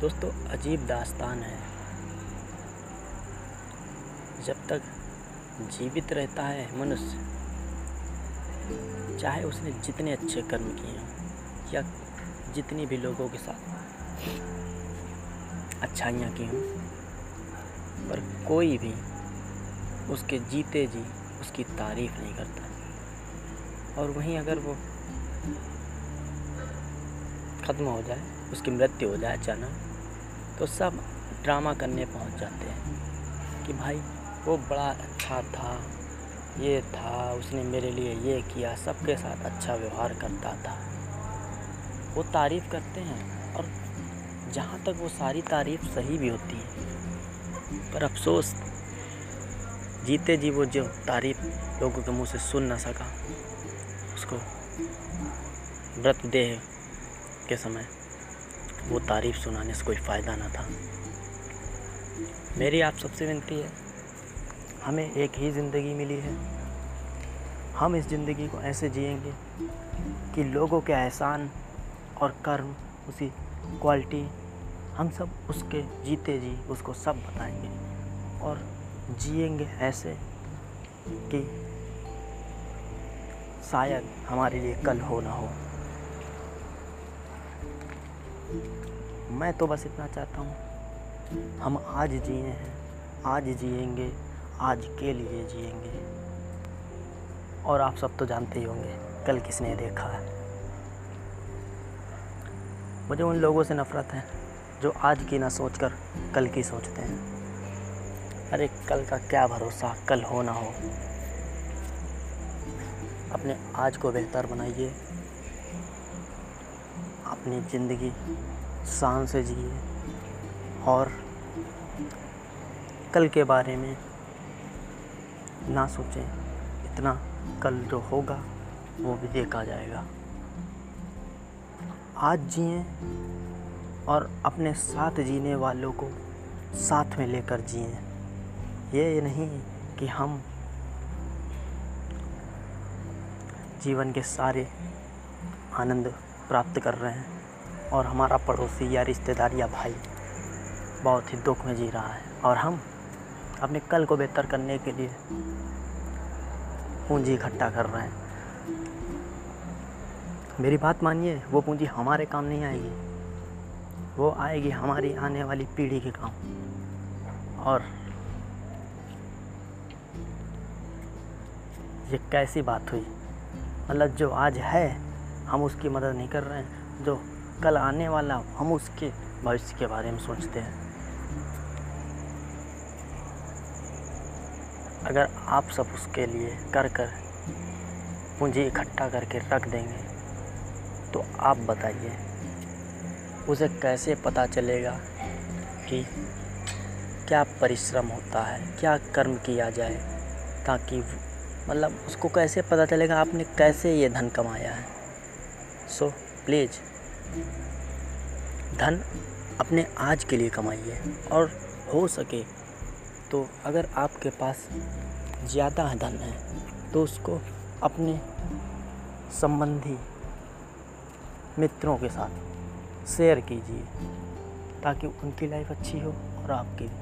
दोस्तों, अजीब दास्तान है। जब तक जीवित रहता है मनुष्य, चाहे उसने जितने अच्छे कर्म किए हों या जितनी भी लोगों के साथ अच्छाइयाँ की हों, पर कोई भी उसके जीते जी उसकी तारीफ़ नहीं करता। और वहीं अगर वो ख़त्म हो जाए, उसकी मृत्यु हो जाए अचानक तो सब ड्रामा करने पहुँच जाते हैं कि भाई, वो बड़ा अच्छा था, ये था, उसने मेरे लिए ये किया, सबके साथ अच्छा व्यवहार करता था। वो तारीफ़ करते हैं और जहाँ तक वो सारी तारीफ़ सही भी होती है, पर अफसोस, जीते जी वो जो तारीफ़ लोगों के मुँह से सुन ना सका, उसको मृतदेह के समय वो तारीफ़ सुनाने से कोई फ़ायदा ना था। मेरी आप सबसे विनती है, हमें एक ही ज़िंदगी मिली है। हम इस ज़िंदगी को ऐसे जिएँगे कि लोगों के एहसान और कर्म, उसी क्वालिटी हम सब उसके जीते जी, उसको सब बताएँगे। और जिएँगे ऐसे कि शायद हमारे लिए कल हो ना हो। मैं तो बस इतना चाहता हूँ। हम आज जिए हैं, आज जिएँगे, आज के लिए जिएँगे। और आप सब तो जानते ही होंगे, कल किसने देखा है। मुझे उन लोगों से नफ़रत है, जो आज की ना सोचकर कल की सोचते हैं। अरे कल का क्या भरोसा, कल हो ना हो। अपने आज को बेहतर बनाइए। अपनी ज़िंदगी शान से जिए और कल के बारे में ना सोचें। इतना कल जो होगा, वो भी देखा जाएगा। आज जिए और अपने साथ जीने वालों को साथ में लेकर जिए। ये नहीं कि हम जीवन के सारे आनंद प्राप्त कर रहे हैं। और हमारा पड़ोसी या रिश्तेदार या भाई बहुत ही दुख में जी रहा है। और हम अपने कल को बेहतर करने के लिए पूंजी इकट्ठा कर रहे हैं। मेरी बात मानिए, वो पूंजी हमारे काम नहीं आएगी। वो आएगी हमारी आने वाली पीढ़ी के काम। और ये कैसी बात हुई? मतलब जो आज है, हम उसकी मदद नहीं कर रहे हैं, जो कल आने वाला हम उसके भविष्य के बारे में सोचते हैं। अगर आप सब उसके लिए कर कर पूंजी इकट्ठा करके रख देंगे तो आप बताइए उसे कैसे पता चलेगा कि क्या परिश्रम होता है क्या कर्म किया जाए ताकि मतलब उसको कैसे पता चलेगा आपने कैसे ये धन कमाया है। सो so, प्लीज़ धन अपने आज के लिए कमाइए और हो सके तो अगर आपके पास ज़्यादा धन है तो उसको अपने संबंधी मित्रों के साथ शेयर कीजिए, ताकि उनकी लाइफ अच्छी हो और आपकी भी।